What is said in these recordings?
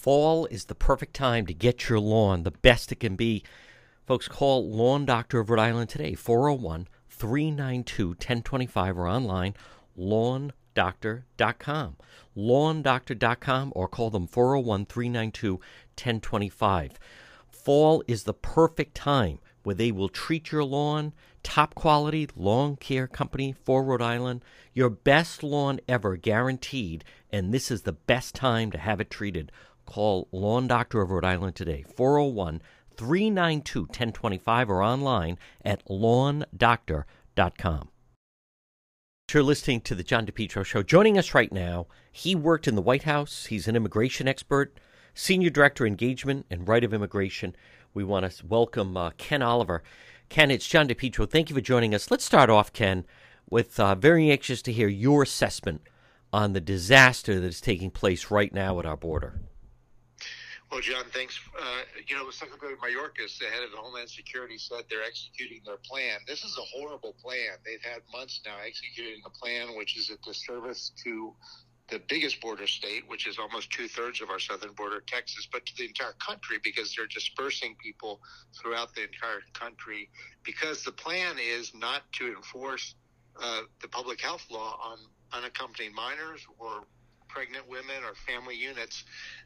Fall is the perfect time to get your lawn the best it can be. Folks, call Lawn Doctor of Rhode Island today, 401 392 1025 or online, lawndoctor.com. Lawndoctor.com or call them 401 392 1025. Fall is the perfect time where they will treat your lawn. Top quality lawn care company for Rhode Island. Your best lawn ever guaranteed, and this is the best time to have it treated. Call Lawn Doctor of Rhode Island today, 401 392 1025 or online at lawndoctor.com. You're listening to the John DePetro Show. Joining us right now, he worked in the White House. He's an immigration expert, senior director engagement and right on immigration. We want to welcome uh, Ken Oliver. Ken, it's John DePetro. Thank you for joining us. Let's start off, Ken, with uh, very anxious to hear your assessment on the disaster that is taking place right now at our border. Well, John, thanks. Uh, you know, Secretary Mayorkas, the head of Homeland Security, said they're executing their plan. This is a horrible plan. They've had months now executing a plan which is a disservice to the biggest border state, which is almost two thirds of our southern border, Texas, but to the entire country because they're dispersing people throughout the entire country. Because the plan is not to enforce uh, the public health law on unaccompanied minors or pregnant women or family units.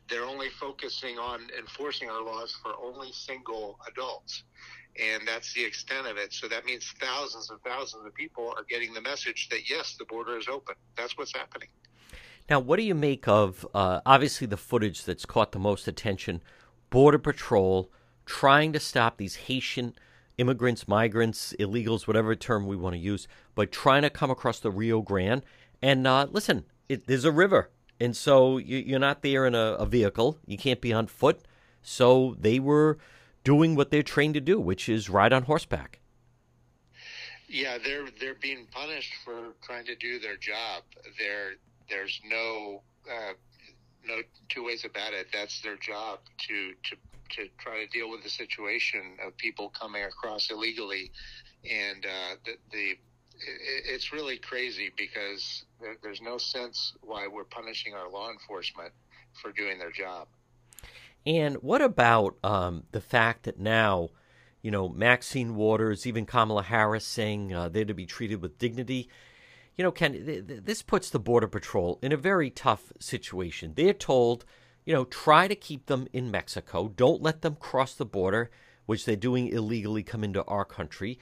They're only focusing on enforcing our laws for only single adults. And that's the extent of it. So that means thousands and thousands of people are getting the message that, yes, the border is open. That's what's happening. Now, what do you make of uh, obviously the footage that's caught the most attention? Border Patrol trying to stop these Haitian immigrants, migrants, illegals, whatever term we want to use, but trying to come across the Rio Grande. And uh, listen, it, there's a river, and so you, are not there in a, vehicle. You can't be on foot. So they were doing what they're trained to do, which is ride on horseback. Yeah, they're they're being punished for trying to do their job. They're there's no uh, no two ways about it. That's their job to to to try to deal with the situation of people coming across illegally, and uh, the, the it's really crazy because there's no sense why we're punishing our law enforcement for doing their job. And what about um, the fact that now, you know, Maxine Waters, even Kamala Harris saying uh, they're to be treated with dignity? you know, Ken, th- th- this puts the Border Patrol in a very tough situation. They're told, you know, try to keep them in Mexico. Don't let them cross the border, which they're doing illegally, come into our country.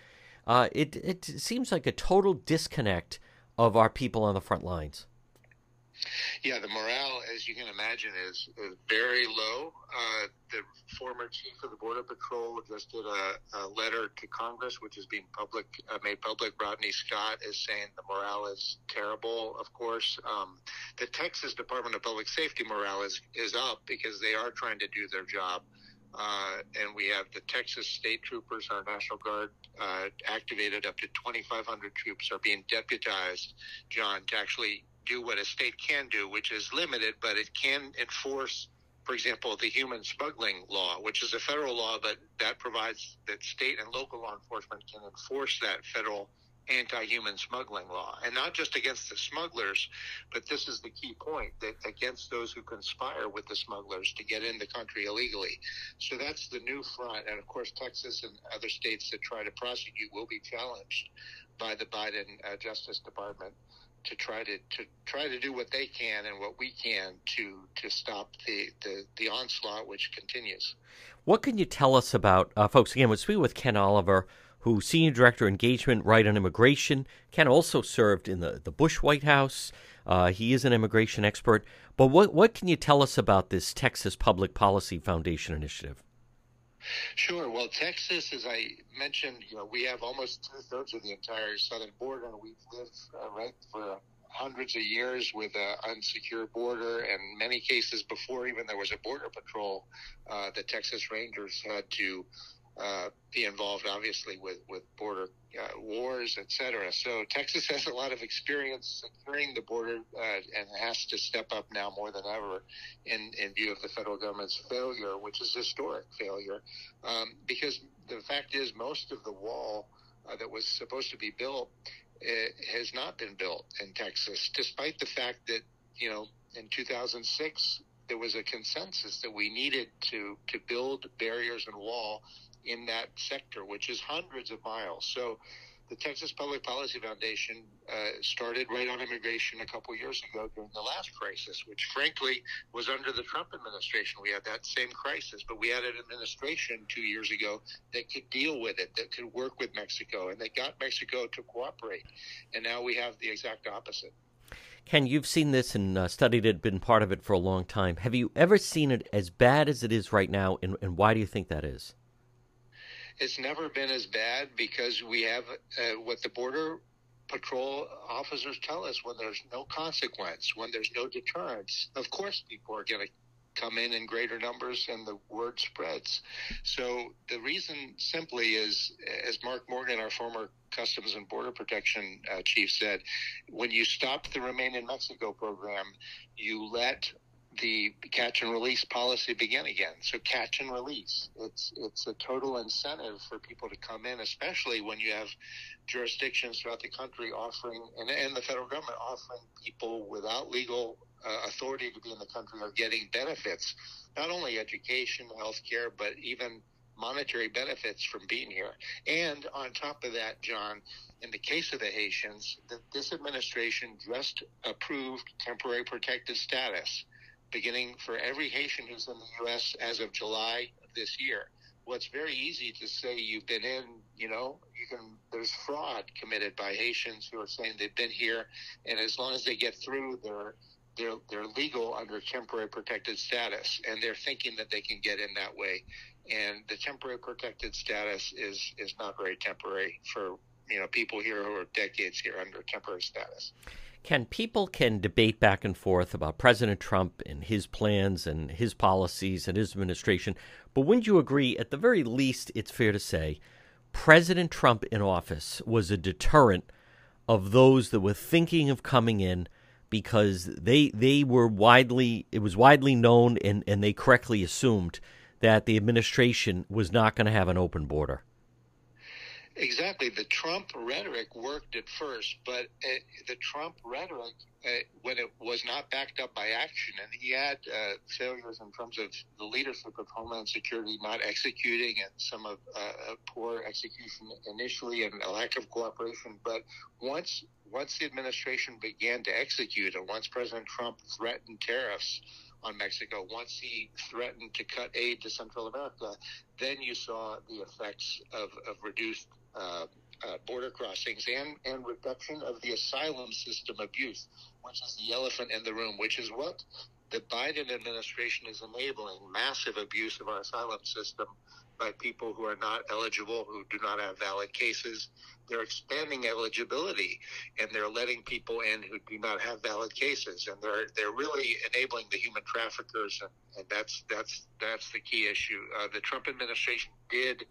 Uh, it, it seems like a total disconnect of our people on the front lines. Yeah, the morale, as you can imagine, is, is very low. Uh, the former chief of the Border Patrol just did a, a letter to Congress, which is being public uh, made public. Rodney Scott is saying the morale is terrible. Of course, um, the Texas Department of Public Safety morale is is up because they are trying to do their job. Uh, and we have the Texas State Troopers, our National Guard, uh, activated. Up to 2,500 troops are being deputized, John, to actually do what a state can do, which is limited, but it can enforce, for example, the human smuggling law, which is a federal law, but that provides that state and local law enforcement can enforce that federal anti-human smuggling law and not just against the smugglers but this is the key point that against those who conspire with the smugglers to get in the country illegally so that's the new front and of course texas and other states that try to prosecute will be challenged by the biden uh, justice department to try to, to try to do what they can and what we can to to stop the, the, the onslaught which continues. What can you tell us about uh, folks? Again, we're speaking with Ken Oliver, who senior director engagement right on immigration. Ken also served in the, the Bush White House. Uh, he is an immigration expert. But what what can you tell us about this Texas Public Policy Foundation initiative? Sure. Well, Texas, as I mentioned, you know, we have almost two thirds of the entire southern border, we've lived uh, right for hundreds of years with an unsecured border, and many cases before even there was a border patrol, uh, the Texas Rangers had to uh, be involved, obviously, with with border uh, wars, etc. So Texas has a lot of experience securing the border uh, and has to step up now more than ever in in view of the federal government's failure, which is historic failure, um, because the fact is most of the wall uh, that was supposed to be built has not been built in Texas, despite the fact that you know in 2006 there was a consensus that we needed to to build barriers and wall in that sector, which is hundreds of miles. So the Texas Public Policy Foundation uh, started right on immigration a couple years ago during the last crisis, which frankly was under the Trump administration. We had that same crisis, but we had an administration two years ago that could deal with it, that could work with Mexico, and that got Mexico to cooperate. And now we have the exact opposite. Ken, you've seen this and uh, studied it, been part of it for a long time. Have you ever seen it as bad as it is right now, and, and why do you think that is? It's never been as bad because we have uh, what the border patrol officers tell us when there's no consequence, when there's no deterrence. Of course, people are going to come in in greater numbers and the word spreads. So the reason simply is, as Mark Morgan, our former Customs and Border Protection uh, chief said, when you stop the Remain in Mexico program, you let the catch and release policy begin again. So catch and release. It's it's a total incentive for people to come in, especially when you have jurisdictions throughout the country offering and, and the federal government offering people without legal uh, authority to be in the country are getting benefits, not only education, health care, but even monetary benefits from being here. And on top of that, John, in the case of the Haitians, the, this administration just approved temporary protected status beginning for every Haitian who's in the U.S. as of July of this year. Well, it's very easy to say you've been in, you know, you can, there's fraud committed by Haitians who are saying they've been here, and as long as they get through, they're, they're, they're legal under temporary protected status, and they're thinking that they can get in that way. And the temporary protected status is, is not very temporary for, you know, people here who are decades here under temporary status. Ken people can debate back and forth about President Trump and his plans and his policies and his administration, but wouldn't you agree, at the very least, it's fair to say, President Trump in office was a deterrent of those that were thinking of coming in because they they were widely it was widely known and, and they correctly assumed that the administration was not going to have an open border. Exactly. The Trump rhetoric worked at first, but uh, the Trump rhetoric, uh, when it was not backed up by action, and he had uh, failures in terms of the leadership of Homeland Security not executing and some of uh, poor execution initially and a lack of cooperation. But once once the administration began to execute, and once President Trump threatened tariffs, on Mexico. Once he threatened to cut aid to Central America, then you saw the effects of, of reduced uh, uh, border crossings and, and reduction of the asylum system abuse, which is the elephant in the room, which is what the Biden administration is enabling massive abuse of our asylum system by people who are not eligible, who do not have valid cases. They're expanding eligibility and they're letting people in who do not have valid cases, and they're they're really enabling the human traffickers, and, and that's that's that's the key issue. Uh, the Trump administration did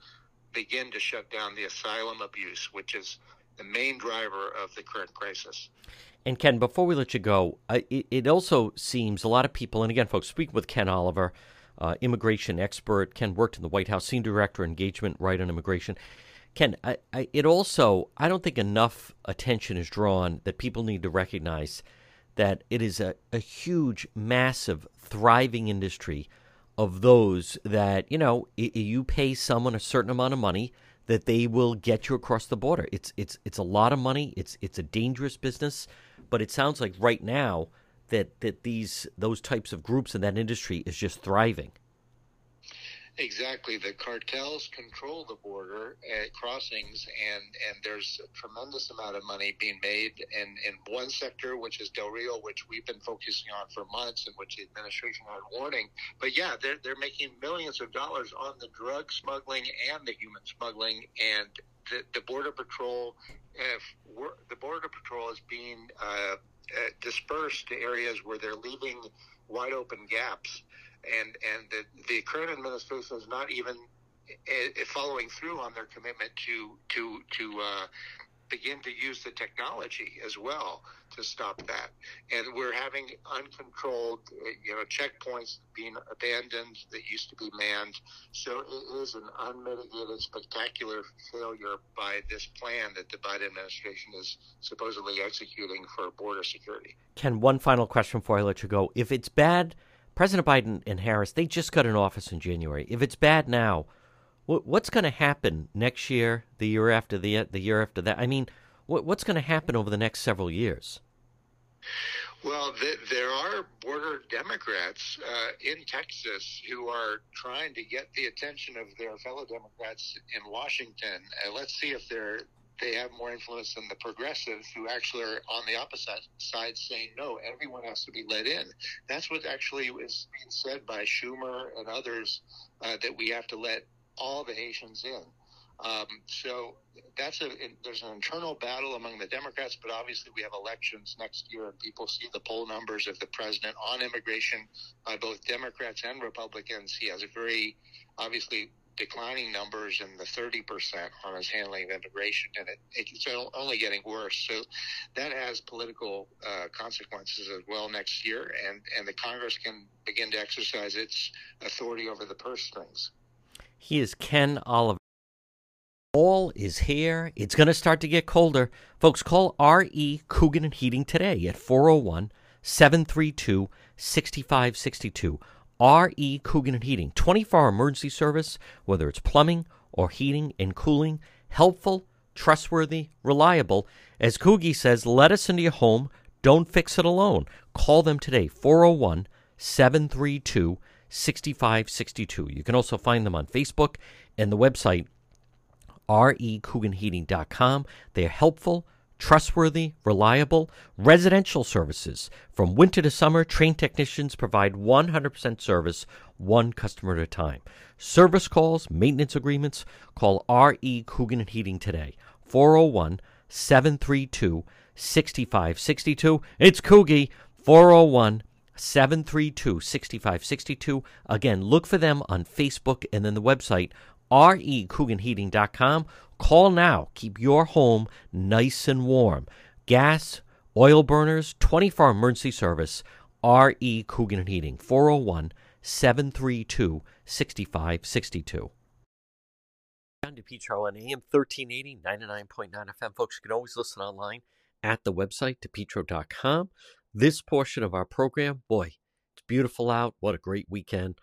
begin to shut down the asylum abuse, which is the main driver of the current crisis. And Ken, before we let you go, it, it, also seems a lot of people, and again, folks, speak with Ken Oliver, uh, immigration expert. Ken worked in the White House, senior director, engagement, right on immigration. Ken, I, I, it also, I don't think enough attention is drawn that people need to recognize that it is a, a huge, massive, thriving industry of those that you know you pay someone a certain amount of money that they will get you across the border. It's it's it's a lot of money. It's it's a dangerous business, but it sounds like right now that that these those types of groups in that industry is just thriving. Exactly. The cartels control the border crossings, and, and there's a tremendous amount of money being made in, in one sector, which is Del Rio, which we've been focusing on for months and which the administration had warning. But yeah, they're, they're making millions of dollars on the drug smuggling and the human smuggling, and the, the Border Patrol, if the Border Patrol is being uh, uh, dispersed to areas where they're leaving wide open gaps and and the, the current administration is not even uh, following through on their commitment to to to uh, begin to use the technology as well to stop that. And we're having uncontrolled, you know, checkpoints being abandoned that used to be manned. So it is an unmitigated, spectacular failure by this plan that the Biden administration is supposedly executing for border security. Ken, one final question before I let you go. If it's bad President Biden and Harris, they just got in office in January. If it's bad now, what's going to happen next year, the year after the the year after that? I mean, what's going to happen over the next several years? Well, th- there are border Democrats uh, in Texas who are trying to get the attention of their fellow Democrats in Washington. Uh, let's see if they're they have more influence than the progressives who actually are on the opposite side saying no everyone has to be let in that's what actually is being said by schumer and others uh, that we have to let all the haitians in um, so that's a there's an internal battle among the Democrats, but obviously we have elections next year, and people see the poll numbers of the president on immigration by both Democrats and Republicans. He has a very obviously declining numbers in the 30% on his handling of immigration, and it, it's only getting worse. So that has political uh, consequences as well next year, and, and the Congress can begin to exercise its authority over the purse strings. He is Ken Oliver. Fall is here. It's going to start to get colder. Folks, call R.E. Coogan and Heating today at 401 732 6562. R.E. Coogan and Heating, 24 hour emergency service, whether it's plumbing or heating and cooling. Helpful, trustworthy, reliable. As Coogie says, let us into your home. Don't fix it alone. Call them today, 401 732 6562. You can also find them on Facebook and the website recooganheating.com. They are helpful, trustworthy, reliable residential services. From winter to summer, trained technicians provide 100% service, one customer at a time. Service calls, maintenance agreements, call RE Coogan Heating today. 401 732 6562. It's Coogie, 401 732 6562. Again, look for them on Facebook and then the website recooganheating.com. Call now. Keep your home nice and warm. Gas, oil burners, 24 hour emergency service. R.E. Coogan Heating, 401 732 6562. John DePetro on AM 1380, 99.9 FM. Folks, you can always listen online at the website, depetro.com. This portion of our program, boy, it's beautiful out. What a great weekend.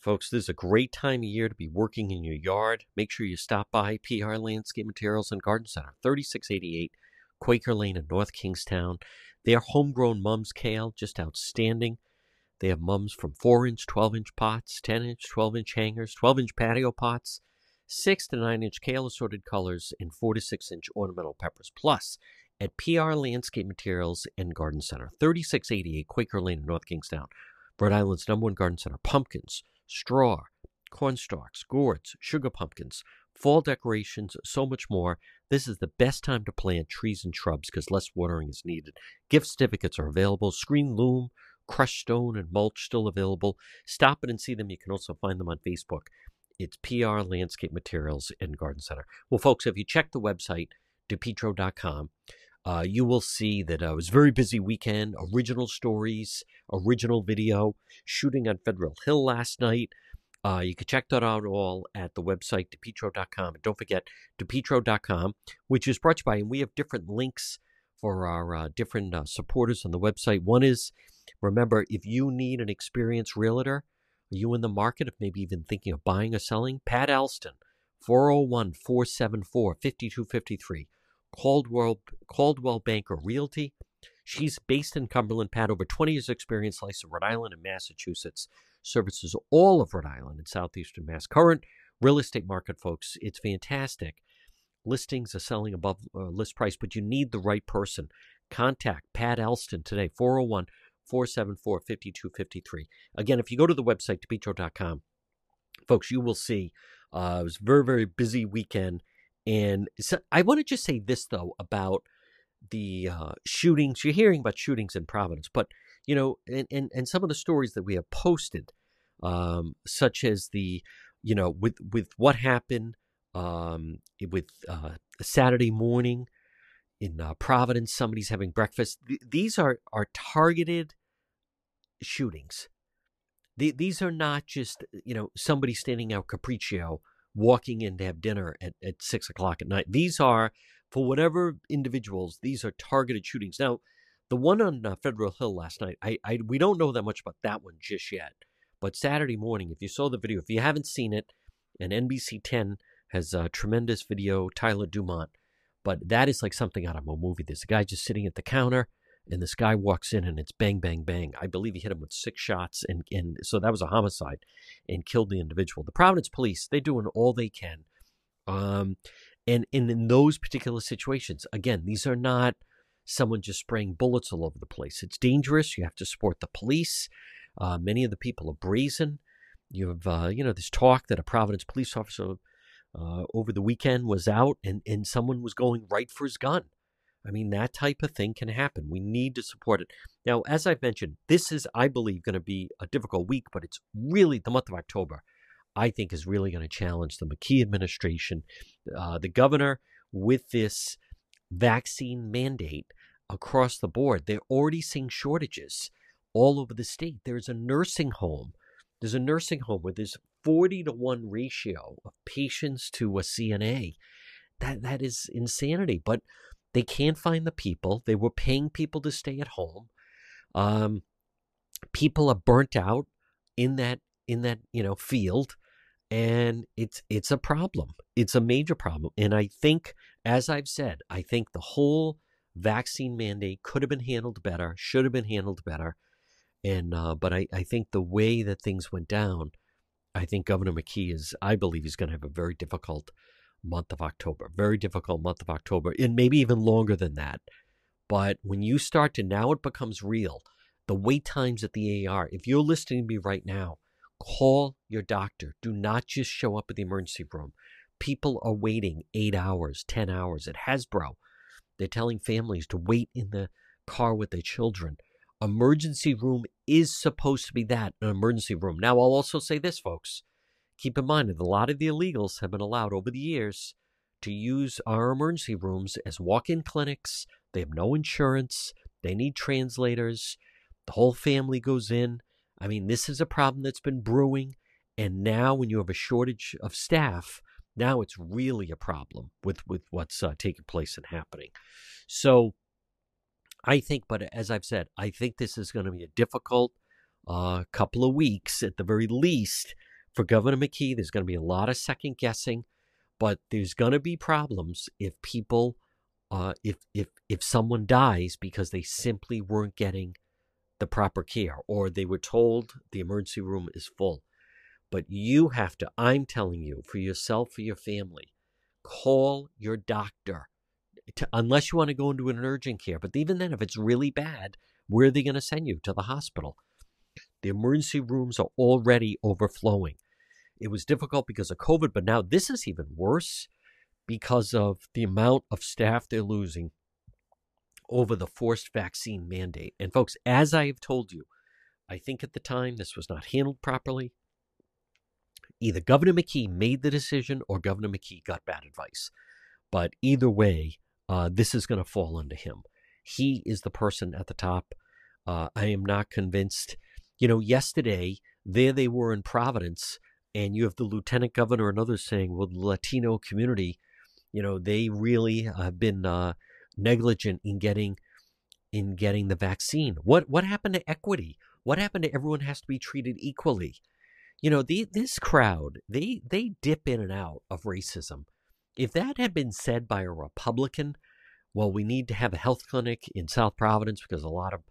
Folks, this is a great time of year to be working in your yard. Make sure you stop by PR Landscape Materials and Garden Center, 3688 Quaker Lane in North Kingstown. Their homegrown mums kale, just outstanding. They have mums from 4 inch, 12 inch pots, 10 inch, 12 inch hangers, 12 inch patio pots, 6 to 9 inch kale assorted colors, and 4 to 6 inch ornamental peppers. Plus, at PR Landscape Materials and Garden Center, 3688 Quaker Lane in North Kingstown, Rhode Island's number one garden center, pumpkins straw, cornstalks, gourds, sugar pumpkins, fall decorations, so much more. This is the best time to plant trees and shrubs because less watering is needed. Gift certificates are available. Screen loom, crushed stone, and mulch still available. Stop in and see them. You can also find them on Facebook. It's PR Landscape Materials and Garden Center. Well, folks, if you check the website, depetro.com, uh, you will see that uh, it was very busy weekend. Original stories, original video, shooting on Federal Hill last night. Uh, you can check that out all at the website, depetro.com. And don't forget, depetro.com, which is brought to you by, and we have different links for our uh, different uh, supporters on the website. One is, remember, if you need an experienced realtor, are you in the market of maybe even thinking of buying or selling? Pat Alston, 401 474 5253. Coldwell, Coldwell Banker Realty. She's based in Cumberland. Pat, over 20 years' experience, licensed in Rhode Island and Massachusetts, services all of Rhode Island and southeastern Mass. Current real estate market, folks, it's fantastic. Listings are selling above uh, list price, but you need the right person. Contact Pat Elston today, 401 474 5253. Again, if you go to the website, depetro.com, folks, you will see uh, it was a very, very busy weekend and so I want to just say this though about the uh, shootings. You're hearing about shootings in Providence, but you know, and, and, and some of the stories that we have posted, um, such as the, you know, with with what happened um, with uh, Saturday morning in uh, Providence, somebody's having breakfast. Th- these are are targeted shootings. The, these are not just you know somebody standing out capriccio walking in to have dinner at, at six o'clock at night. These are, for whatever individuals, these are targeted shootings. Now, The one on uh, Federal Hill last night, I, I we don't know that much about that one just yet. But Saturday morning, if you saw the video, if you haven't seen it, and NBC 10 has a tremendous video, Tyler Dumont. But that is like something out of a movie. There's a guy just sitting at the counter, and this guy walks in, and it's bang, bang, bang. I believe he hit him with six shots, and, and so that was a homicide and killed the individual. The Providence police, they're doing all they can. Um, and, and in those particular situations, again, these are not someone just spraying bullets all over the place. It's dangerous. You have to support the police. Uh, many of the people are brazen. You have, uh, you know, this talk that a Providence police officer uh, over the weekend was out and, and someone was going right for his gun. I mean, that type of thing can happen. We need to support it. Now, as I've mentioned, this is, I believe, going to be a difficult week, but it's really the month of October, I think, is really going to challenge the McKee administration. Uh, the governor, with this vaccine mandate across the board, they're already seeing shortages all over the state. There's a nursing home. There's a nursing home where there's 40 to 1 ratio of patients to a CNA. That that is insanity. But they can't find the people. They were paying people to stay at home. Um, people are burnt out in that in that you know field, and it's it's a problem. It's a major problem. And I think, as I've said, I think the whole vaccine mandate could have been handled better, should have been handled better. And uh, but I, I think the way that things went down, I think Governor McKee is I believe he's going to have a very difficult month of October, very difficult month of October, and maybe even longer than that. But when you start to now it becomes real. The wait times at the AR. If you're listening to me right now, call your doctor. Do not just show up at the emergency room. People are waiting eight hours, 10 hours. At Hasbro, they're telling families to wait in the car with their children emergency room is supposed to be that an emergency room. Now, I'll also say this, folks. Keep in mind that a lot of the illegals have been allowed over the years to use our emergency rooms as walk in clinics. They have no insurance, they need translators. The whole family goes in. I mean, this is a problem that's been brewing. And now, when you have a shortage of staff, now it's really a problem with, with what's uh, taking place and happening. So, I think, but as I've said, I think this is going to be a difficult uh, couple of weeks at the very least for Governor McKee. There's going to be a lot of second guessing, but there's going to be problems if people, uh, if if if someone dies because they simply weren't getting the proper care or they were told the emergency room is full. But you have to, I'm telling you, for yourself, for your family, call your doctor to, unless you want to go into an urgent care. But even then, if it's really bad, where are they going to send you? To the hospital. The emergency rooms are already overflowing. It was difficult because of COVID, but now this is even worse because of the amount of staff they're losing over the forced vaccine mandate. And folks, as I have told you, I think at the time this was not handled properly. Either Governor McKee made the decision or Governor McKee got bad advice. But either way, uh, this is going to fall under him. He is the person at the top. Uh, I am not convinced. You know, yesterday, there they were in Providence, and you have the lieutenant governor and others saying, well, the Latino community, you know, they really have been uh, negligent in getting in getting the vaccine. What what happened to equity? What happened to everyone has to be treated equally? You know, the, this crowd, they they dip in and out of racism. If that had been said by a Republican, well, we need to have a health clinic in South Providence because a lot of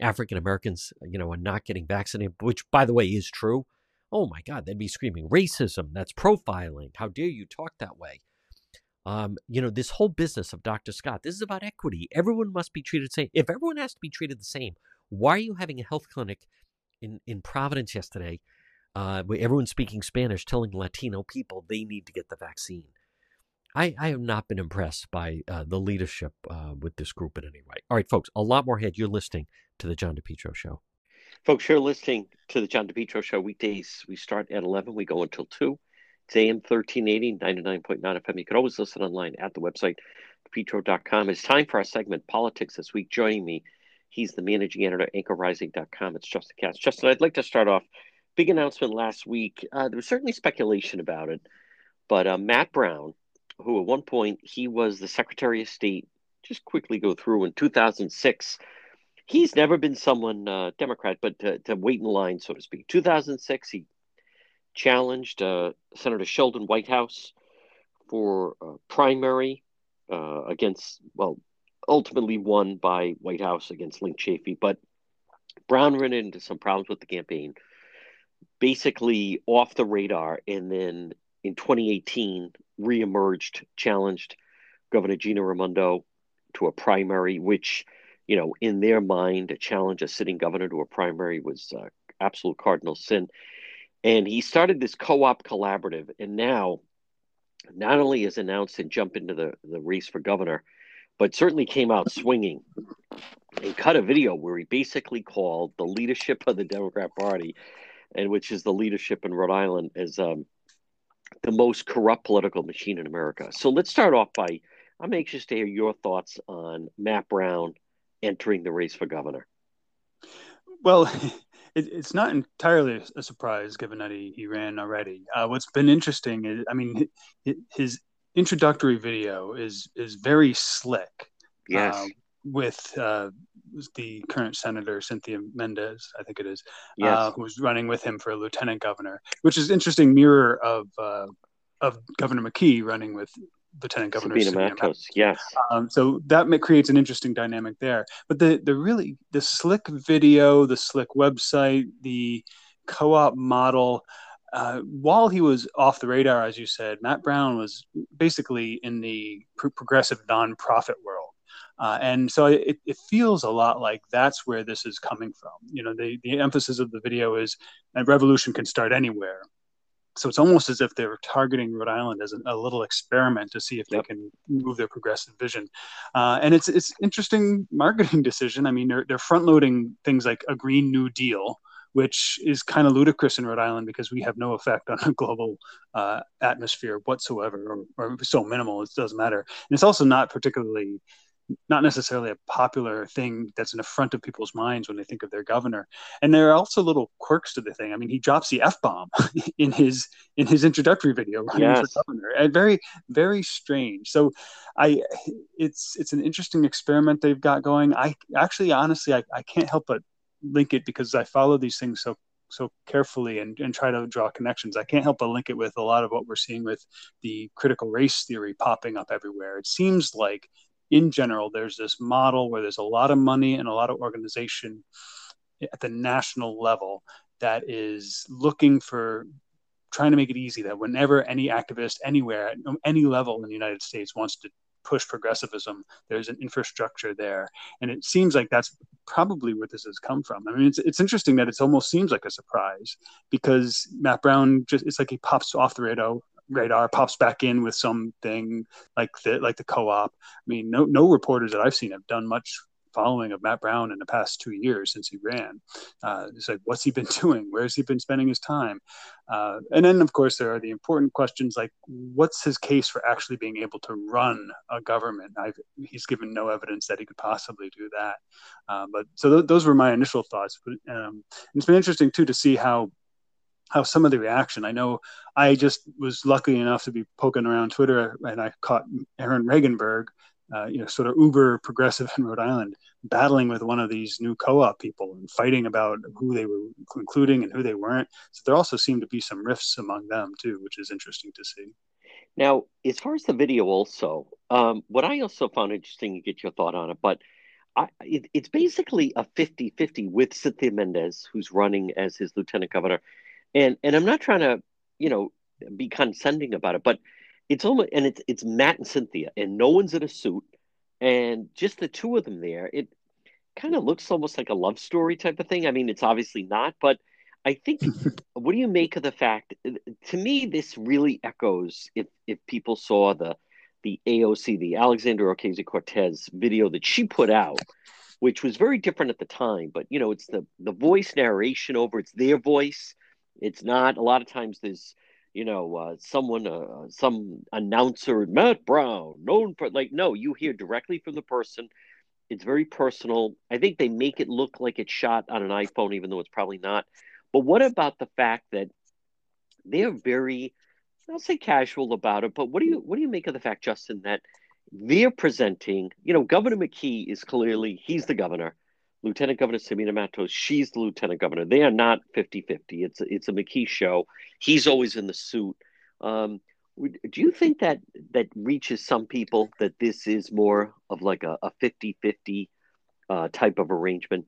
African Americans, you know, are not getting vaccinated, which, by the way, is true. Oh my God, they'd be screaming racism. That's profiling. How dare you talk that way? Um, you know, this whole business of Dr. Scott, this is about equity. Everyone must be treated the same. If everyone has to be treated the same, why are you having a health clinic in, in Providence yesterday uh, where everyone's speaking Spanish telling Latino people they need to get the vaccine? I, I have not been impressed by uh, the leadership uh, with this group in any way. All right, folks, a lot more ahead. You're listening to the John DePetro Show. Folks, you're listening to the John DePetro Show weekdays. We start at 11, we go until 2. It's AM 1380, 99.9 FM. You can always listen online at the website, depetro.com. It's time for our segment, Politics This Week. Joining me, he's the managing editor, anchorrising.com. It's Justin Katz. Justin, I'd like to start off. Big announcement last week. Uh, there was certainly speculation about it, but uh, Matt Brown, who at one point he was the Secretary of State. Just quickly go through in 2006, he's never been someone uh, Democrat, but to, to, wait in line, so to speak. 2006, he challenged uh, Senator Sheldon Whitehouse for a primary uh, against, well, ultimately won by Whitehouse against Linc Chafee, but Brown ran into some problems with the campaign, basically off the radar, and then in 2018 reemerged, challenged Governor Gina Raimondo to a primary, which, you know, in their mind, to challenge a sitting governor to a primary was uh, absolute cardinal sin. And he started this co-op collaborative, and now not only has announced and jump into the, the race for governor, but certainly came out swinging and cut a video where he basically called the leadership of the Democrat Party, and which is the leadership in Rhode Island, as um, the most corrupt political machine in America. So let's start off by I'm anxious to hear your thoughts on Matt Brown entering the race for governor. Well, it, it's not entirely a surprise given that he, he ran already. Uh, what's been interesting is, I mean, his introductory video is is very slick. Yes. Uh, with uh, the current senator Cynthia Mendez, I think it is, yes. uh, who's running with him for lieutenant governor, which is interesting mirror of uh, of Governor McKee running with Lieutenant Governor Sabina, Sabina Matos. Matos. Yes. Um, so that creates an interesting dynamic there. But the the really the slick video, the slick website, the co-op model. Uh, while he was off the radar, as you said, Matt Brown was basically in the progressive nonprofit world. Uh, and so it, it, feels a lot like that's where this is coming from. You know, the, the emphasis of the video is a revolution can start anywhere. So it's almost as if they're targeting Rhode Island as a, a little experiment to see if yep. they can move their progressive vision. Uh, and it's it's interesting marketing decision. I mean, they're they're front loading things like a Green New Deal, which is kind of ludicrous in Rhode Island because we have no effect on a global uh, atmosphere whatsoever, or, or so minimal it doesn't matter. And it's also not particularly not necessarily a popular thing that's in the front of people's minds when they think of their governor. And there are also little quirks to the thing. I mean, he drops the f bomb in his in his introductory video running yes. for governor. And very very strange. So, I it's it's an interesting experiment they've got going. I actually honestly I, I can't help but link it because I follow these things so so carefully and, and try to draw connections. I can't help but link it with a lot of what we're seeing with the critical race theory popping up everywhere. It seems like in general, there's this model where there's a lot of money and a lot of organization at the national level that is looking for trying to make it easy that whenever any activist anywhere at any level in the United States wants to push progressivism, there's an infrastructure there. And it seems like that's probably where this has come from. I mean, it's, it's interesting that it almost seems like a surprise because Matt Brown just, it's like he pops off the radar, radar pops back in with something like the like the co-op. I mean, no no reporters that I've seen have done much following of Matt Brown in the past two years since he ran. Uh, it's like, what's he been doing? Where's he been spending his time? Uh, and then, of course, there are the important questions like, what's his case for actually being able to run a government? I've, he's given no evidence that he could possibly do that. Uh, but so th- those were my initial thoughts. But um, it's been interesting too to see how how some of the reaction. I know I just was lucky enough to be poking around Twitter and I caught Aaron Regunberg, uh, you know, sort of uber progressive in Rhode Island, battling with one of these new co-op people and fighting about who they were including and who they weren't. So there also seemed to be some rifts among them too, which is interesting to see. Now, as far as the video, also, um, what I also found interesting to get your thought on it, but I, it, it's basically a 50 50 with Cynthia Mendez, who's running as his lieutenant governor and and I'm not trying to you know be condescending about it, but it's almost and it's it's Matt and Cynthia, and no one's in a suit, and just the two of them there. It kind of looks almost like a love story type of thing. I mean, it's obviously not, but I think what do you make of the fact? To me, this really echoes if if people saw the the AOC, the Alexandria Ocasio Cortez video that she put out, which was very different at the time. But you know, it's the the voice narration over it's their voice it's not a lot of times there's you know uh, someone uh, some announcer Matt Brown known for like no you hear directly from the person. It's very personal. I think they make it look like it's shot on an iPhone, even though it's probably not. But what about the fact that they're very, I'll say casual about it. But what do you what do you make of the fact, Justin, that they're presenting? You know, Governor McKee is clearly he's the governor. Lieutenant Governor Sabina Matos, she's the lieutenant governor. They are not 50 50. It's a, it's a McKee show. He's always in the suit. Um, do you think that that reaches some people that this is more of like a 50 50 uh, type of arrangement?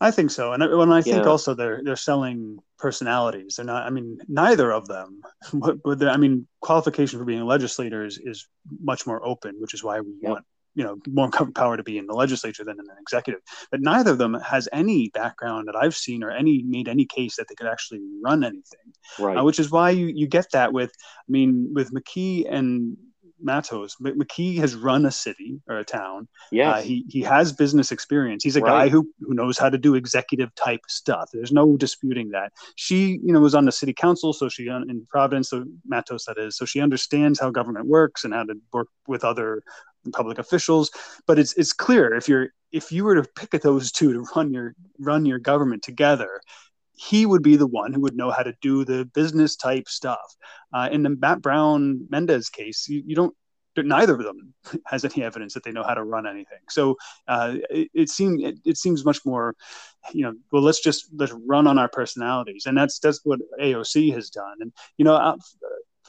I think so, and when I think yeah. also they're they're selling personalities. They're not. I mean, neither of them. But, but I mean, qualification for being a legislator is, is much more open, which is why we yep. want you know more power to be in the legislature than in an executive. But neither of them has any background that I've seen or any made any case that they could actually run anything. Right. Uh, which is why you you get that with I mean with McKee and Matos. McKee has run a city or a town. Yeah, uh, he he has business experience. He's a right. guy who who knows how to do executive type stuff. There's no disputing that. She, you know, was on the city council, so she in Providence, so Matos that is, so she understands how government works and how to work with other public officials. But it's it's clear if you're if you were to pick those two to run your run your government together, he would be the one who would know how to do the business type stuff. Uh, in the Matt Brown Mendez case, you, you, don't. Neither of them has any evidence that they know how to run anything. So uh, it, it seems it, it, seems much more, you know. Well, let's just let's run on our personalities, and that's that's what AOC has done. And you know, I've,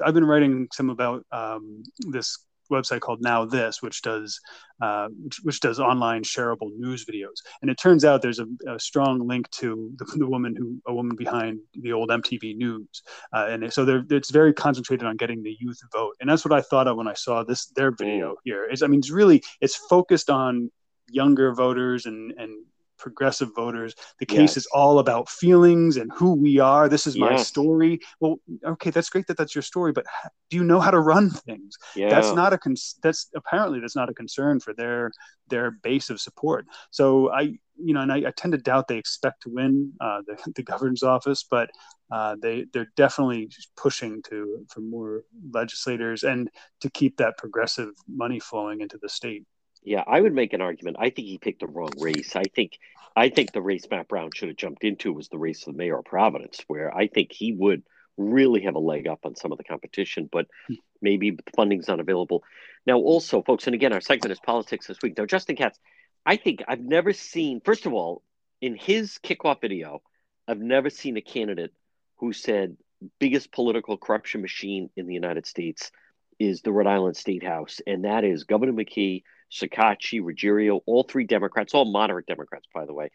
I've been writing some about um, this website called Now This, which does uh, which, which, does online shareable news videos. And it turns out there's a, a strong link to the, the, woman who a woman behind the old MTV News, uh, and so it's very concentrated on getting the youth vote. And that's what I thought of when I saw this their video here. Is I mean, it's really it's focused on younger voters and and progressive voters. The case yes. is all about feelings and who we are. This is my yes. story. Well, okay, that's great that that's your story, but do you know how to run things? Yeah. That's not a con- that's apparently that's not a concern for their their base of support. So I you know, and I, I tend to doubt they expect to win uh, the, the governor's office, but uh, they they're definitely pushing to for more legislators and to keep that progressive money flowing into the state. Yeah, I would make an argument. I think he picked the wrong race. I think I think the race Matt Brown should have jumped into was the race for the mayor of Providence, where I think he would really have a leg up on some of the competition, but hmm. maybe the funding's not available. Now, also, folks, and again, our segment is politics this week. Now, Justin Katz, I think I've never seen, first of all, in his kickoff video, I've never seen a candidate who said biggest political corruption machine in the United States is the Rhode Island State House, and that is Governor McKee Shekarchi, Ruggerio, all three Democrats, all moderate Democrats, by the way.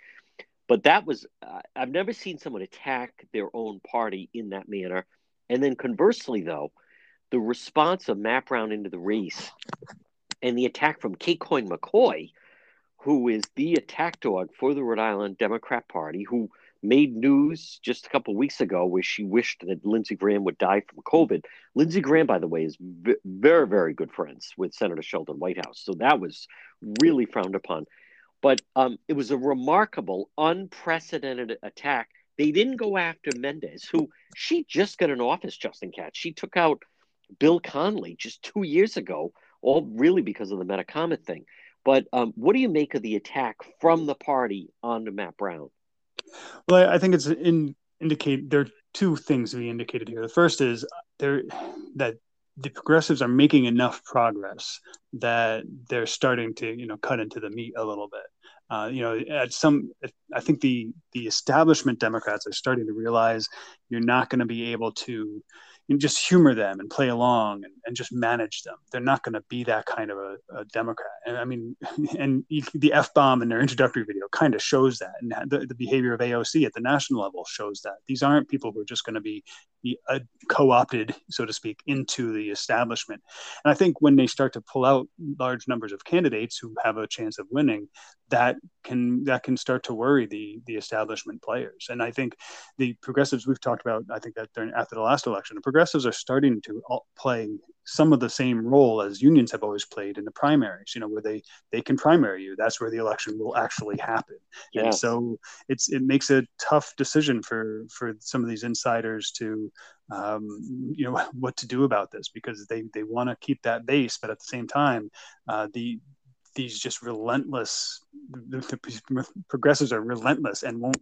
But that was, uh, I've never seen someone attack their own party in that manner. And then conversely, though, the response of Matt Brown into the race and the attack from Kate Coyne McCoy, who is the attack dog for the Rhode Island Democrat Party, who made news just a couple weeks ago where she wished that Lindsey Graham would die from COVID. Lindsey Graham, by the way, is very, very good friends with Senator Sheldon Whitehouse. So that was really frowned upon. But um, it was a remarkable, unprecedented attack. They didn't go after Mendez, who she just got an office, Justin Katz. She took out Bill Conley just two years ago, all really because of the Metacomet thing. But um, what do you make of the attack from the party on Matt Brown? Well, I think it's in indicate there are two things to be indicated here. The first is there that the progressives are making enough progress that they're starting to you know cut into the meat a little bit. Uh, you know, at some, I think the the establishment Democrats are starting to realize you're not going to be able to and just humor them and play along and, and just manage them. They're not going to be that kind of a, a, Democrat. And I mean, and the F bomb in their introductory video kind of shows that. And the, the, behavior of AOC at the national level shows that. These aren't people who are just going to be, be uh, co opted, so to speak, into the establishment. And I think when they start to pull out large numbers of candidates who have a chance of winning, that can that can start to worry the the establishment players. And I think the progressives we've talked about. I think that during after the last election, the progressives are starting to play some of the same role as unions have always played in the primaries you know where they they can primary you that's where the election will actually happen yes. and so it's it makes a tough decision for for some of these insiders to um, you know what to do about this because they they want to keep that base but at the same time uh, the these just relentless the, the, progressives are relentless and won't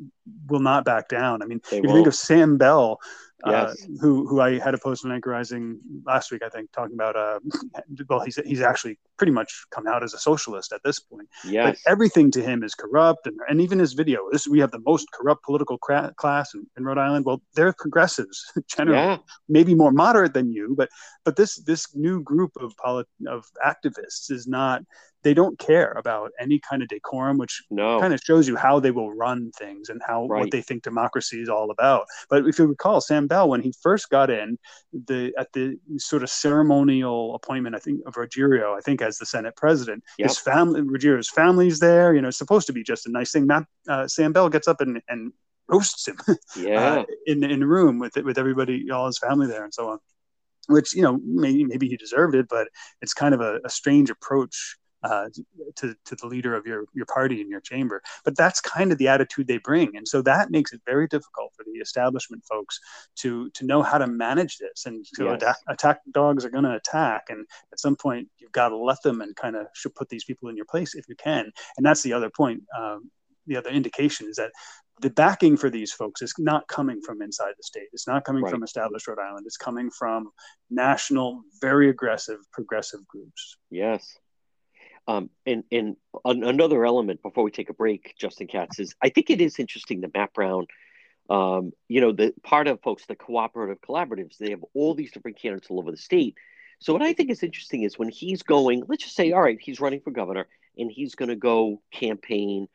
will not back down. I mean, they if you think of Sam Bell, uh, who who I had a post on Anchor Rising last week, I think, talking about. Uh, well, he's he's actually pretty much come out as a socialist at this point. Yes. But everything to him is corrupt, and, and even his video. This we have the most corrupt political cra- class in, in, Rhode Island. Well, they're progressives generally, yeah. maybe more moderate than you, but but this this new group of polit- of activists is not they don't care about any kind of decorum, which no. kind of shows you how they will run things and how right. what they think democracy is all about. But if you recall, Sam Bell, when he first got in, the at the sort of ceremonial appointment, I think of Ruggerio, I think as the Senate president, yep. his family, Ruggerio's family's there. You know, it's supposed to be just a nice thing. Matt, uh, Sam Bell gets up and, and roasts him, yeah, uh, in in the room with with everybody, all his family there, and so on. Which you know maybe maybe he deserved it, but it's kind of a, a strange approach uh, to, to the leader of your, your party in your chamber. But that's kind of the attitude they bring. And so that makes it very difficult for the establishment folks to, to know how to manage this. And so yes. attack, attack dogs are going to attack. And at some point, you've got to let them and kind of should put these people in your place if you can. And that's the other point. Um, the other indication is that the backing for these folks is not coming from inside the state. It's not coming right. from established Rhode Island. It's coming from national, very aggressive, progressive groups. Yes. Um, and and another element before we take a break, Justin Katz is I think it is interesting that Matt Brown, um, you know, the part of folks, the cooperative collaboratives, they have all these different candidates all over the state. So what I think is interesting is when he's going, let's just say, all right, he's running for governor and he's going to go campaign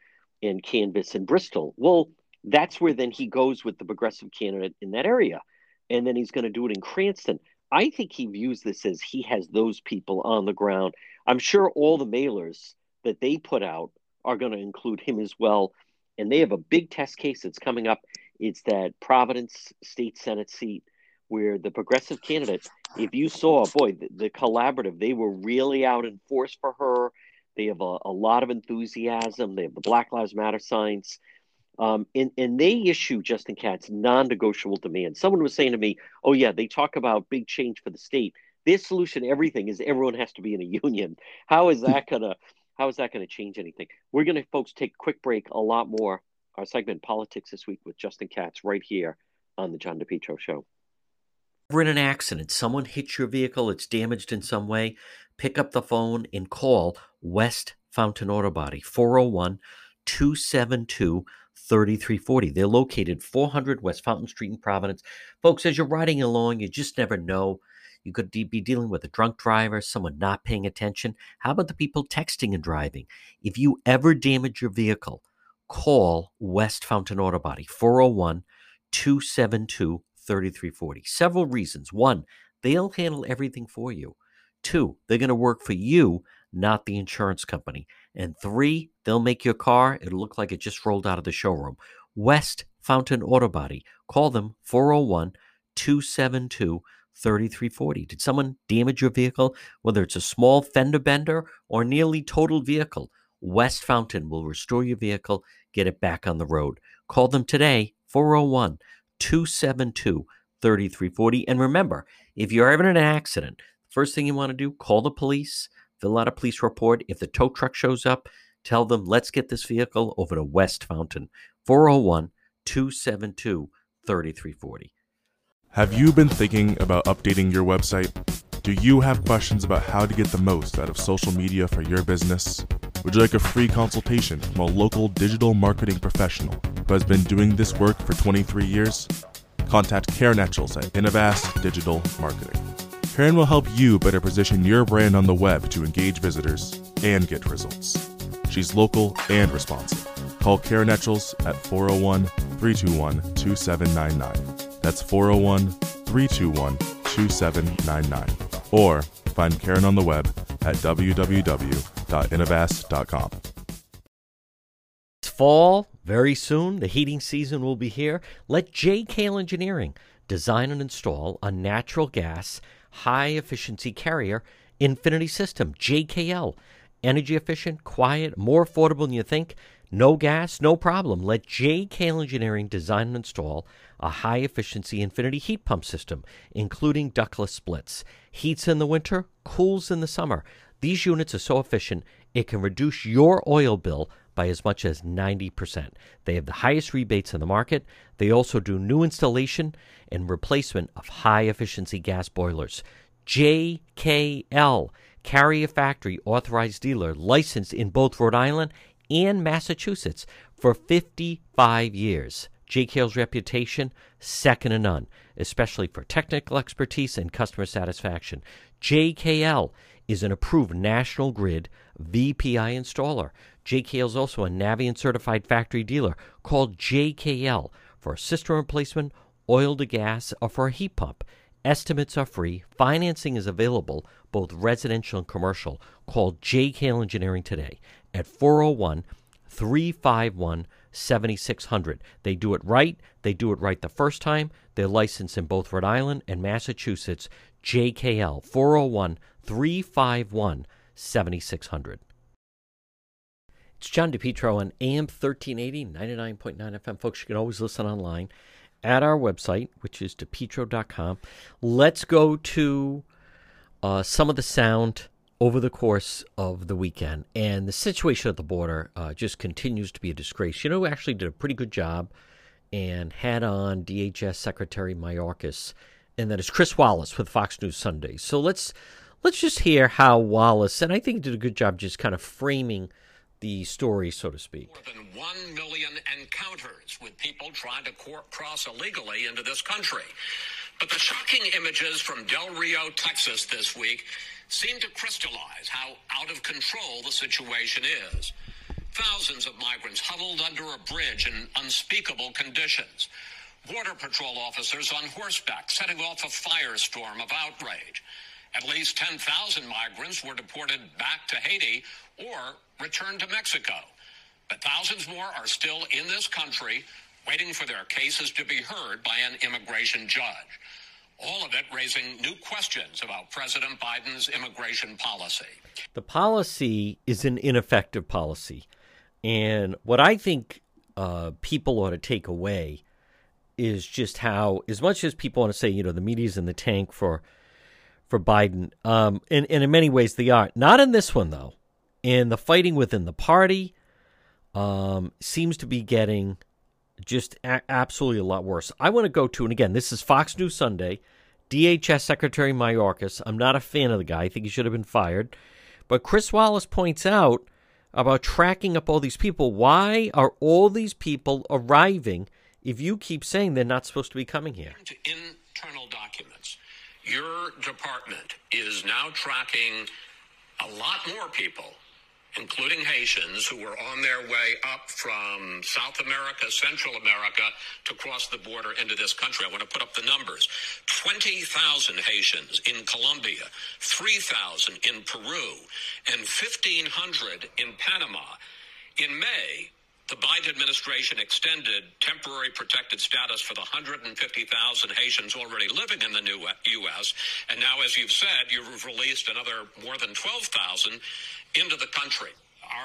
and canvass in Bristol. Well, that's where then he goes with the progressive candidate in that area, and then he's going to do it in Cranston. I think he views this as he has those people on the ground. I'm sure all the mailers that they put out are going to include him as well. And they have a big test case that's coming up. It's that Providence State Senate seat where the progressive candidate, if you saw, boy, the, the collaborative, they were really out in force for her. They have a, a lot of enthusiasm. They have the Black Lives Matter signs. Um, and, and they issue Justin Katz non-negotiable demands. Someone was saying to me, "Oh yeah, they talk about big change for the state. Their solution to everything is everyone has to be in a union. How is that gonna how is that gonna change anything?" We're gonna, folks, take a quick break. A lot more. Our segment politics this week with Justin Katz right here on the John DePetro Show. We're in an accident. Someone hits your vehicle. It's damaged in some way. Pick up the phone and call West Fountain Auto Body 401 272 3340. They're located 400 West Fountain Street in Providence. Folks, as you're riding along, you just never know. You could be dealing with a drunk driver, someone not paying attention. How about the people texting and driving? If you ever damage your vehicle, call West Fountain Auto Body 401 272 3340. Several reasons. One, they'll handle everything for you. Two, they're going to work for you, not the insurance company. And three, they'll make your car, it'll look like it just rolled out of the showroom. West Fountain Auto Body. Call them 401 272 3340. Did someone damage your vehicle? Whether it's a small fender bender or nearly totaled vehicle, West Fountain will restore your vehicle, get it back on the road. Call them today, 401 272 3340. And remember, if you're in an accident, First thing you want to do, call the police, fill out a police report. If the tow truck shows up, tell them, let's get this vehicle over to West Fountain, 401 272 3340. Have you been thinking about updating your website? Do you have questions about how to get the most out of social media for your business? Would you like a free consultation from a local digital marketing professional who has been doing this work for 23 years? Contact Karen Etchels at Innovast Digital Marketing. Karen will help you better position your brand on the web to engage visitors and get results. She's local and responsive. Call Karen Etchels at 401 321 2799. That's 401 321 2799. Or find Karen on the web at www.innovast.com. It's fall very soon. The heating season will be here. Let JKL Engineering design and install a natural gas high efficiency carrier Infinity System, JKL. Energy efficient, quiet, more affordable than you think. No gas, no problem. Let JKL Engineering design and install a high efficiency Infinity heat pump system, including ductless splits. Heats in the winter, cools in the summer. These units are so efficient, it can reduce your oil bill by as much as 90%. They have the highest rebates in the market. They also do new installation and replacement of high efficiency gas boilers. JKL, Carrier Factory authorized dealer, licensed in both Rhode Island and Massachusetts for 55 years. JKL's reputation, second to none, especially for technical expertise and customer satisfaction. JKL is an approved National Grid VPI installer. JKL is also a Navien certified factory dealer called JKL for a system replacement, oil to gas, or for a heat pump. Estimates are free. Financing is available, both residential and commercial. Call JKL Engineering today at 401 351 7600. They do it right. They do it right the first time. They're licensed in both Rhode Island and Massachusetts. JKL 401 351 7600. It's John DePetro on AM 1380, 99.9 FM. Folks, you can always listen online at our website, which is depetro.com. Let's go to uh, some of the sound over the course of the weekend. And the situation at the border uh, just continues to be a disgrace. You know actually did a pretty good job and had on DHS Secretary Mayorkas, and that is Chris Wallace with Fox News Sunday. So let's let's just hear how Wallace, and I think he did a good job just kind of framing the story, so to speak. More than 1 million encounters with people trying to cross illegally into this country. But the shocking images from Del Rio, Texas this week seem to crystallize how out of control the situation is. Thousands of migrants huddled under a bridge in unspeakable conditions. Border Patrol officers on horseback setting off a firestorm of outrage. At least 10,000 migrants were deported back to Haiti or returned to Mexico. But thousands more are still in this country waiting for their cases to be heard by an immigration judge. All of it raising new questions about President Biden's immigration policy. The policy is an ineffective policy. And what I think uh, people ought to take away is just how, as much as people want to say, you know, the media's in the tank for for Biden, um, and, and in many ways they are. Not in this one, though. And the fighting within the party um, seems to be getting just a- absolutely a lot worse. I want to go to, and again, this is Fox News Sunday. DHS Secretary Mayorkas. I'm not a fan of the guy. I think he should have been fired. But Chris Wallace points out about tracking up all these people. Why are all these people arriving if you keep saying they're not supposed to be coming here? Internal documents. Your department is now tracking a lot more people including Haitians who were on their way up from South America, Central America, to cross the border into this country. I want to put up the numbers 20,000 Haitians in Colombia, 3,000 in Peru, and 1,500 in Panama. In May, the Biden administration extended temporary protected status for the 150,000 Haitians already living in the new uh, U.S. And now, as you've said, you've released another more than 12,000 into the country.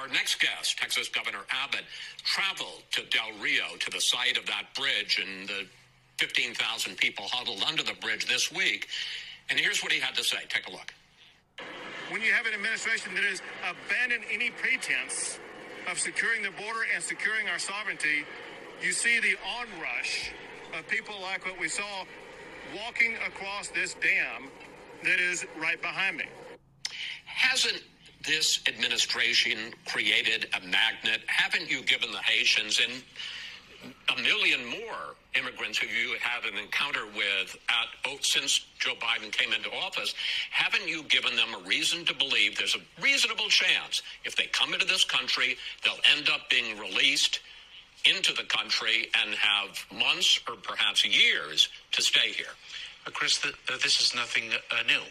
Our next guest, Texas Governor Abbott, traveled to Del Rio, to the site of that bridge and the 15,000 people huddled under the bridge this week. And here's what he had to say. Take a look. When you have an administration that has abandoned any pretense of securing the border and securing our sovereignty, you see the onrush of people like what we saw walking across this dam that is right behind me. Hasn't this administration created a magnet? Haven't you given the Haitians and million more immigrants who you had an encounter with at oh, since Joe Biden came into office, haven't you given them a reason to believe there's a reasonable chance if they come into this country, they'll end up being released into the country and have months or perhaps years to stay here? Uh, Chris, the, uh, this is nothing uh, new.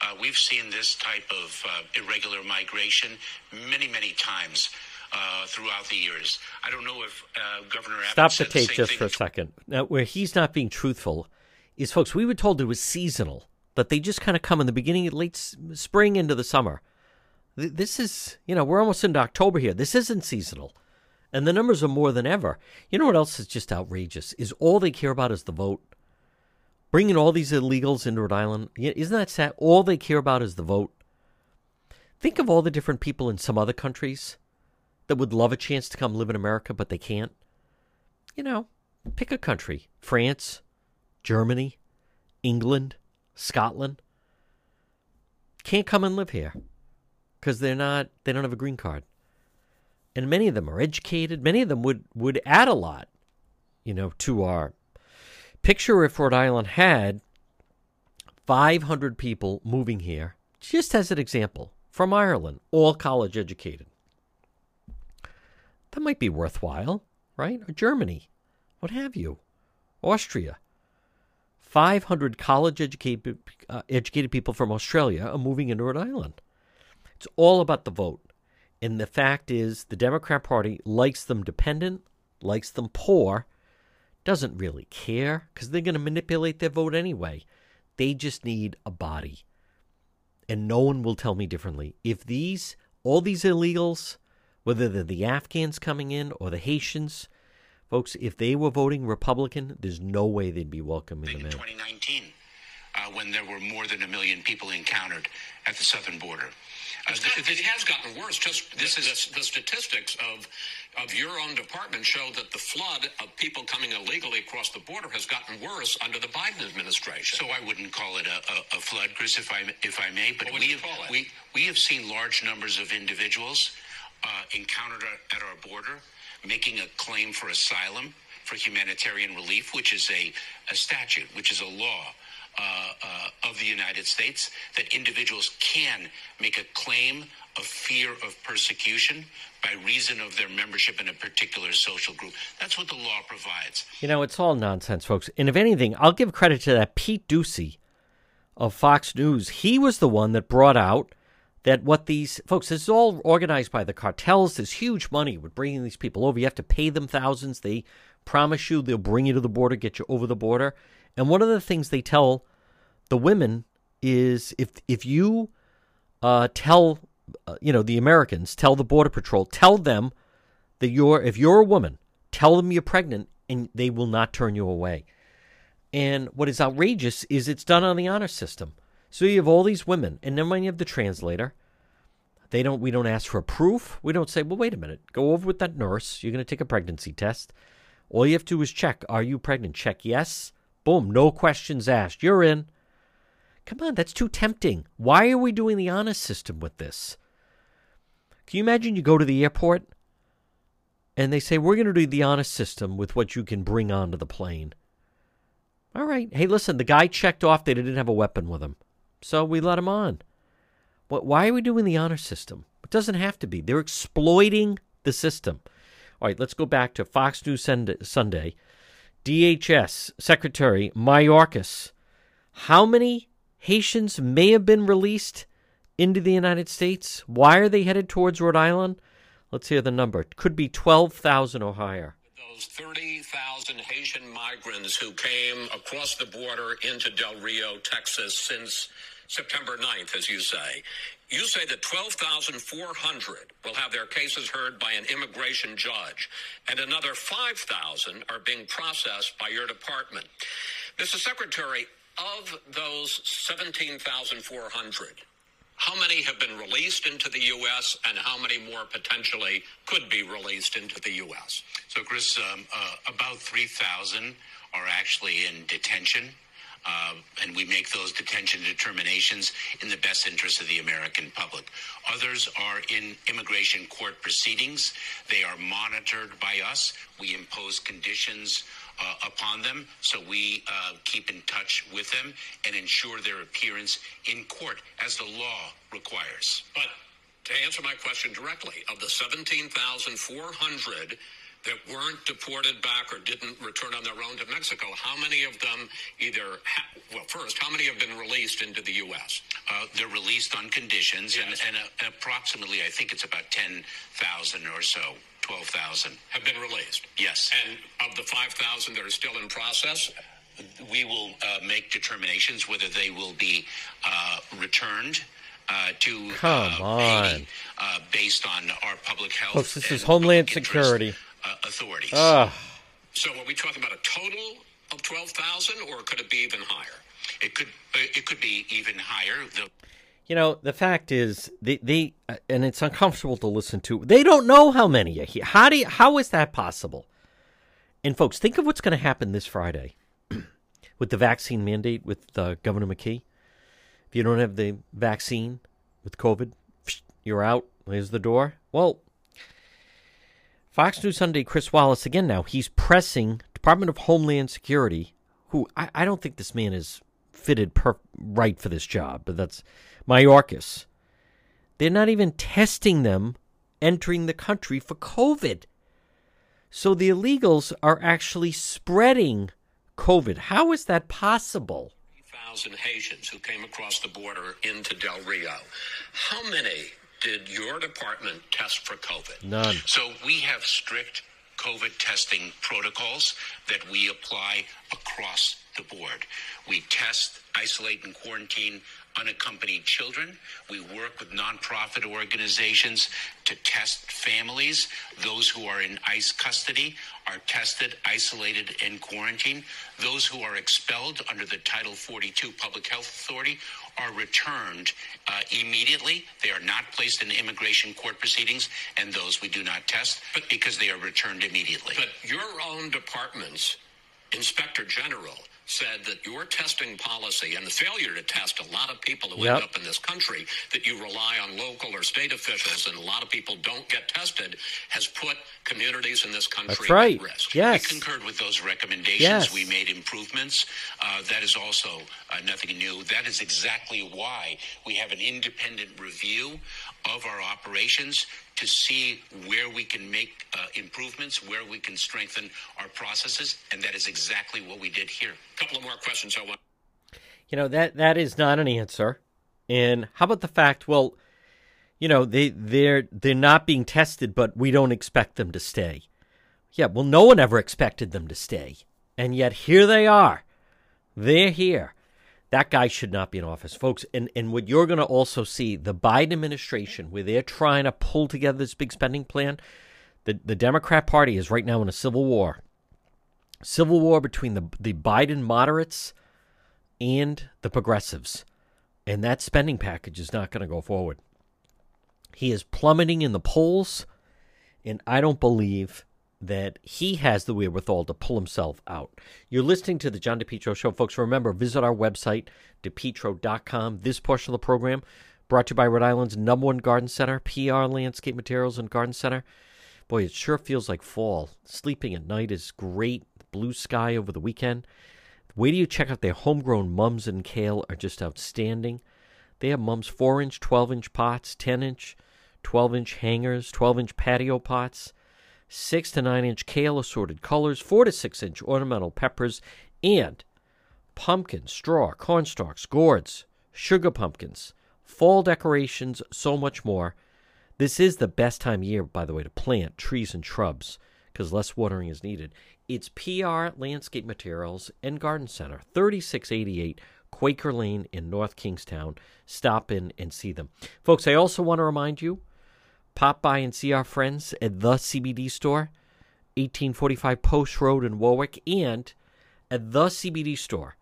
Uh, we've seen this type of uh, irregular migration many, many times uh, throughout the years. I don't know if uh, Governor Abbott stop the tape the just for a second. Now, where he's not being truthful is, folks, we were told it was seasonal that they just kind of come in the beginning, late spring into the summer. This is, you know, we're almost into October here. This isn't seasonal. And the numbers are more than ever. You know what else is just outrageous? Is all they care about is the vote. Bringing all these illegals into Rhode Island, isn't that sad? All they care about is the vote. Think of all the different people in some other countries that would love a chance to come live in America, but they can't? You know, pick a country France, Germany, England, Scotland. Can't come and live here because they're not, they don't have a green card. And many of them are educated. Many of them would, would add a lot, you know, to our picture if Rhode Island had 500 people moving here, just as an example, from Ireland, all college educated. That might be worthwhile, right? Or Germany, what have you, Austria. 500 college educated, uh, educated people from Australia are moving into Rhode Island. It's all about the vote. And the fact is, the Democrat Party likes them dependent, likes them poor, doesn't really care because they're going to manipulate their vote anyway. They just need a body. And no one will tell me differently. If these, all these illegals, whether they're the Afghans coming in or the Haitians, folks, if they were voting Republican, there's no way they'd be welcoming them in. 2019, uh, when there were more than a million people encountered at the southern border. Uh, th- it has gotten worse. Just this the, is the, the statistics of of your own department show that the flood of people coming illegally across the border has gotten worse under the Biden administration. So I wouldn't call it a, a, a flood, Chris, if I if I may. But we have we we have seen large numbers of individuals uh, encountered at our border making a claim for asylum for humanitarian relief, which is a, a statute, which is a law uh, uh, of the United States, that individuals can make a claim of fear of persecution by reason of their membership in a particular social group. That's what the law provides. You know, it's all nonsense, folks. And if anything, I'll give credit to that Pete Doocy of Fox News. He was the one that brought out that what these folks, this is all organized by the cartels. There's huge money with bringing these people over. You have to pay them thousands. They promise you they'll bring you to the border, get you over the border. And one of the things they tell the women is if if you uh, tell uh, you know the Americans tell the border patrol tell them that you're if you're a woman tell them you're pregnant and they will not turn you away. And what is outrageous is it's done on the honor system. So you have all these women, and then when you have the translator, they don't. We don't ask for proof. We don't say, "Well, wait a minute. Go over with that nurse. You're going to take a pregnancy test. All you have to do is check. Are you pregnant? Check yes. Boom. No questions asked. You're in. Come on, that's too tempting. Why are we doing the honor system with this? Can you imagine you go to the airport and they say, We're going to do the honor system with what you can bring onto the plane? All right. Hey, listen, the guy checked off that he didn't have a weapon with him. So we let them on. Why are we doing the honor system? It doesn't have to be. They're exploiting the system. All right, let's go back to Fox News Sunday. DHS Secretary Mayorkas. How many Haitians may have been released into the United States? Why are they headed towards Rhode Island? Let's hear the number. It could be 12,000 or higher. Those 30,000 Haitian migrants who came across the border into Del Rio, Texas since September 9th, as you say. You say that 12,400 will have their cases heard by an immigration judge, and another 5,000 are being processed by your department. Mr. Secretary, of those 17,400, how many have been released into the U.S. and how many more potentially could be released into the U.S.? So, Chris, um, uh, about 3,000 are actually in detention. Uh, and we make those detention determinations in the best interest of the American public. Others are in immigration court proceedings. They are monitored by us. We impose conditions uh, upon them, so we uh, keep in touch with them and ensure their appearance in court as the law requires. But to answer my question directly, of the 17,400 that weren't deported back or didn't return on their own to Mexico, how many of them either, ha- well, first, how many have been released into the U.S.? Uh, they're released on conditions, yes. and, and uh, approximately, I think it's about 10,000 or so. 12,000 have been released. Yes. And of the 5,000 that are still in process, we will uh, make determinations whether they will be uh, returned. Uh, to Come uh, on. Haiti, uh, based on our public health. Folks, this is Homeland Security. Uh, authorities. Ugh. So, are we talking about a total of twelve thousand, or could it be even higher? It could. It could be even higher. The- You know, the fact is, they, uh, and it's uncomfortable to listen to. They don't know how many are here. How do you, how is that possible? And folks, think of what's going to happen this Friday with the vaccine mandate with uh, Governor McKee. If you don't have the vaccine with COVID, you're out. There's the door. Well, Fox News Sunday, Chris Wallace again. Now he's pressing Department of Homeland Security, who I, I don't think this man is fitted per, right for this job, but that's Mayorkas. They're not even testing them entering the country for COVID. So the illegals are actually spreading COVID. How is that possible? 3,000 Haitians who came across the border into Del Rio. How many did your department test for COVID? None. So we have strict COVID testing protocols that we apply across the board. We test, isolate, and quarantine unaccompanied children. We work with nonprofit organizations to test families. Those who are in ICE custody are tested, isolated, and quarantined. Those who are expelled under the Title 42 Public Health Authority are returned uh, immediately. They are not placed in immigration court proceedings, and those we do not test but because they are returned immediately. But your own department's inspector general said that your testing policy and the failure to test a lot of people who Yep. end up in this country, that you rely on local or state officials and a lot of people don't get tested, has put communities in this country That's right. at risk. Yes. We concurred with those recommendations. Yes. We made improvements. Uh, that is also uh, nothing new. That is exactly why we have an independent review of our operations to see where we can make uh, improvements, where we can strengthen our processes, and that is exactly what we did here. A couple of more questions I want. You know that that is not an answer. And how about the fact? Well, you know they they're they're not being tested, but we don't expect them to stay. Yeah, well, no one ever expected them to stay, and yet here they are. They're here. That guy should not be in office, folks. And and what you're going to also see the Biden administration, where they're trying to pull together this big spending plan. The the Democrat Party is right now in a civil war. Civil war between the the Biden moderates and the progressives. And that spending package is not going to go forward. He is plummeting in the polls, and I don't believe that he has the wherewithal to pull himself out. You're listening to the John DePetro Show. Folks, remember, visit our website, depetro.com. This portion of the program brought to you by Rhode Island's number one garden center, PR Landscape Materials and Garden Center. Boy, it sure feels like fall. Sleeping at night is great. Blue sky over the weekend. Wait till you check out their homegrown mums and kale are just outstanding. They have mums 4 inch, 12 inch pots, 10 inch, 12 inch hangers, 12 inch patio pots, 6 to 9 inch kale assorted colors, 4 to 6 inch ornamental peppers, and pumpkin, straw, cornstalks, gourds, sugar pumpkins, fall decorations, so much more. This is the best time of year, by the way, to plant trees and shrubs because less watering is needed. It's PR Landscape Materials and Garden Center, 3688 Quaker Lane in North Kingstown. Stop in and see them. Folks, I also want to remind you pop by and see our friends at the CBD store, 1845 Post Road in Warwick, and at the CBD store.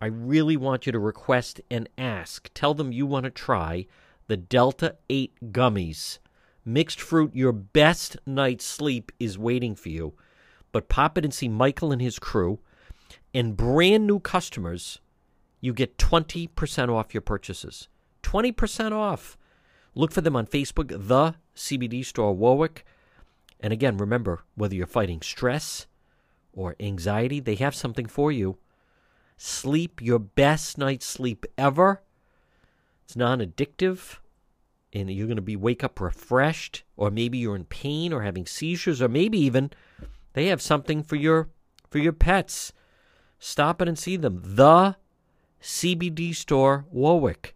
I really want you to request and ask. Tell them you want to try the Delta 8 gummies. Mixed fruit, your best night's sleep is waiting for you. But pop it and see Michael and his crew. And brand new customers, you get 20% off your purchases. 20% off. Look for them on Facebook, The CBD Store Warwick. And again, remember whether you're fighting stress or anxiety, they have something for you. Sleep your best night's sleep ever. It's non addictive, and you're going to be wake up refreshed, or maybe you're in pain or having seizures, or maybe even they have something for your for your pets. Stop in and see them. The CBD store, Warwick,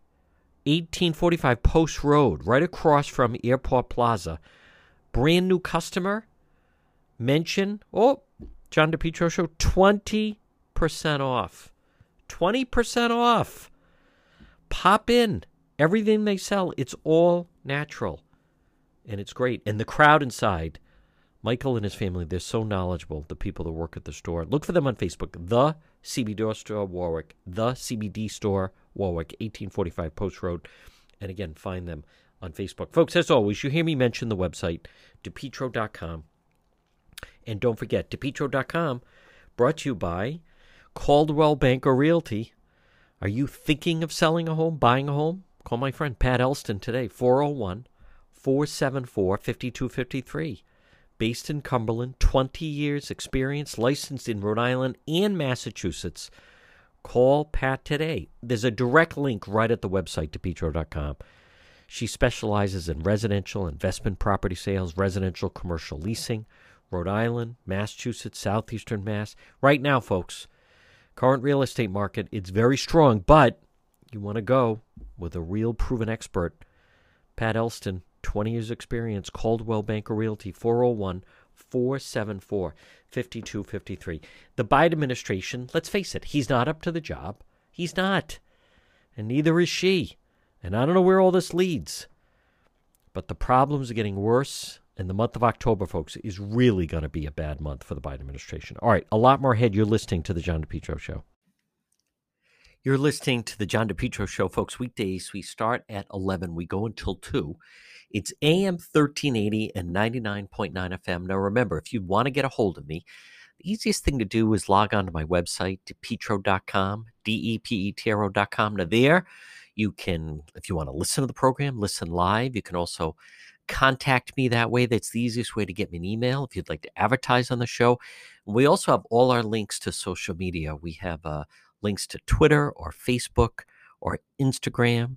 1845 Post Road, right across from Airport Plaza. Brand new customer. Mention, oh, John DePetro Show, 20% off. 20% off. Pop in. Everything they sell, it's all natural. And it's great. And the crowd inside, Michael and his family, they're so knowledgeable, the people that work at the store. Look for them on Facebook. The CBD Store Warwick. The CBD Store Warwick, 1845 Post Road. And again, find them on Facebook. Folks, as always, you hear me mention the website, depetro.com. And don't forget, depetro.com, brought to you by Coldwell Banker Realty. Are you thinking of selling a home, buying a home? Call my friend Pat Elston today, 401 474 5253. Based in Cumberland, 20 years experience, licensed in Rhode Island and Massachusetts. Call Pat today. There's a direct link right at the website, depetro.com. She specializes in residential investment property sales, residential commercial leasing, Rhode Island, Massachusetts, Southeastern Mass. Right now, folks, current real estate market, it's very strong, but you want to go with a real proven expert. Pat Elston, 20 years experience, Coldwell Banker Realty, 401 474 5253. The Biden administration, let's face it, he's not up to the job. He's not. And neither is she. And I don't know where all this leads. But the problems are getting worse. And the month of October, folks, is really going to be a bad month for the Biden administration. All right, a lot more ahead. You're listening to The John DePetro Show. You're listening to The John DePetro Show, folks. Weekdays, we start at 11, we go until 2. It's AM 1380 and 99.9 FM. Now, remember, if you want to get a hold of me, the easiest thing to do is log on to my website, depetro.com, D E P E T R O.com. Now, there you can, if you want to listen to the program, listen live. You can also contact me that way. That's the easiest way to get me an email if you'd like to advertise on the show. We also have all our links to social media. We have uh, links to Twitter or Facebook or Instagram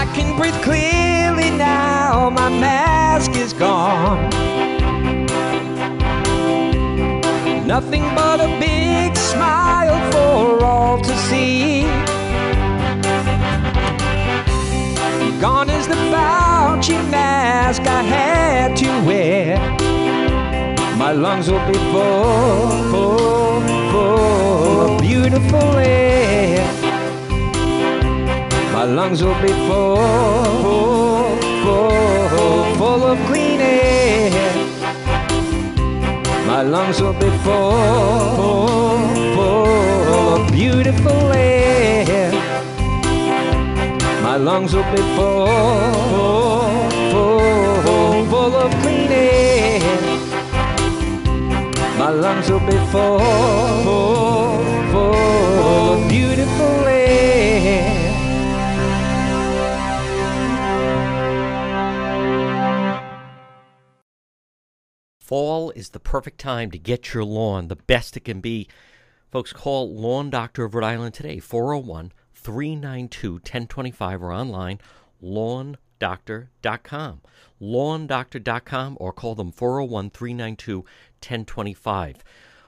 I can breathe clearly now, my mask is gone. Nothing but a big smile for all to see. Gone is the Fauci mask I had to wear. My lungs will be full, full, full of beautiful air. My lungs will be full, full, full of clean air. My lungs will be full, full of beautiful air. My lungs will be full, full, full of clean air. My lungs will be full, full, full Fall is the perfect time to get your lawn the best it can be. Folks, call Lawn Doctor of Rhode Island today, 401 392 1025 or online, lawndoctor.com. Lawndoctor.com or call them 401 392 1025.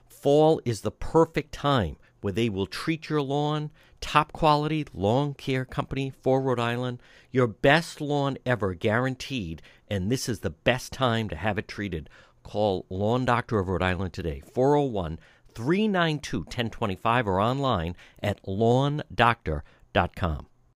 Fall is the perfect time where they will treat your lawn. Top quality lawn care company for Rhode Island. Your best lawn ever guaranteed, and this is the best time to have it treated. Call Lawn Doctor of Rhode Island today, 401 392 1025 or online at lawndoctor.com.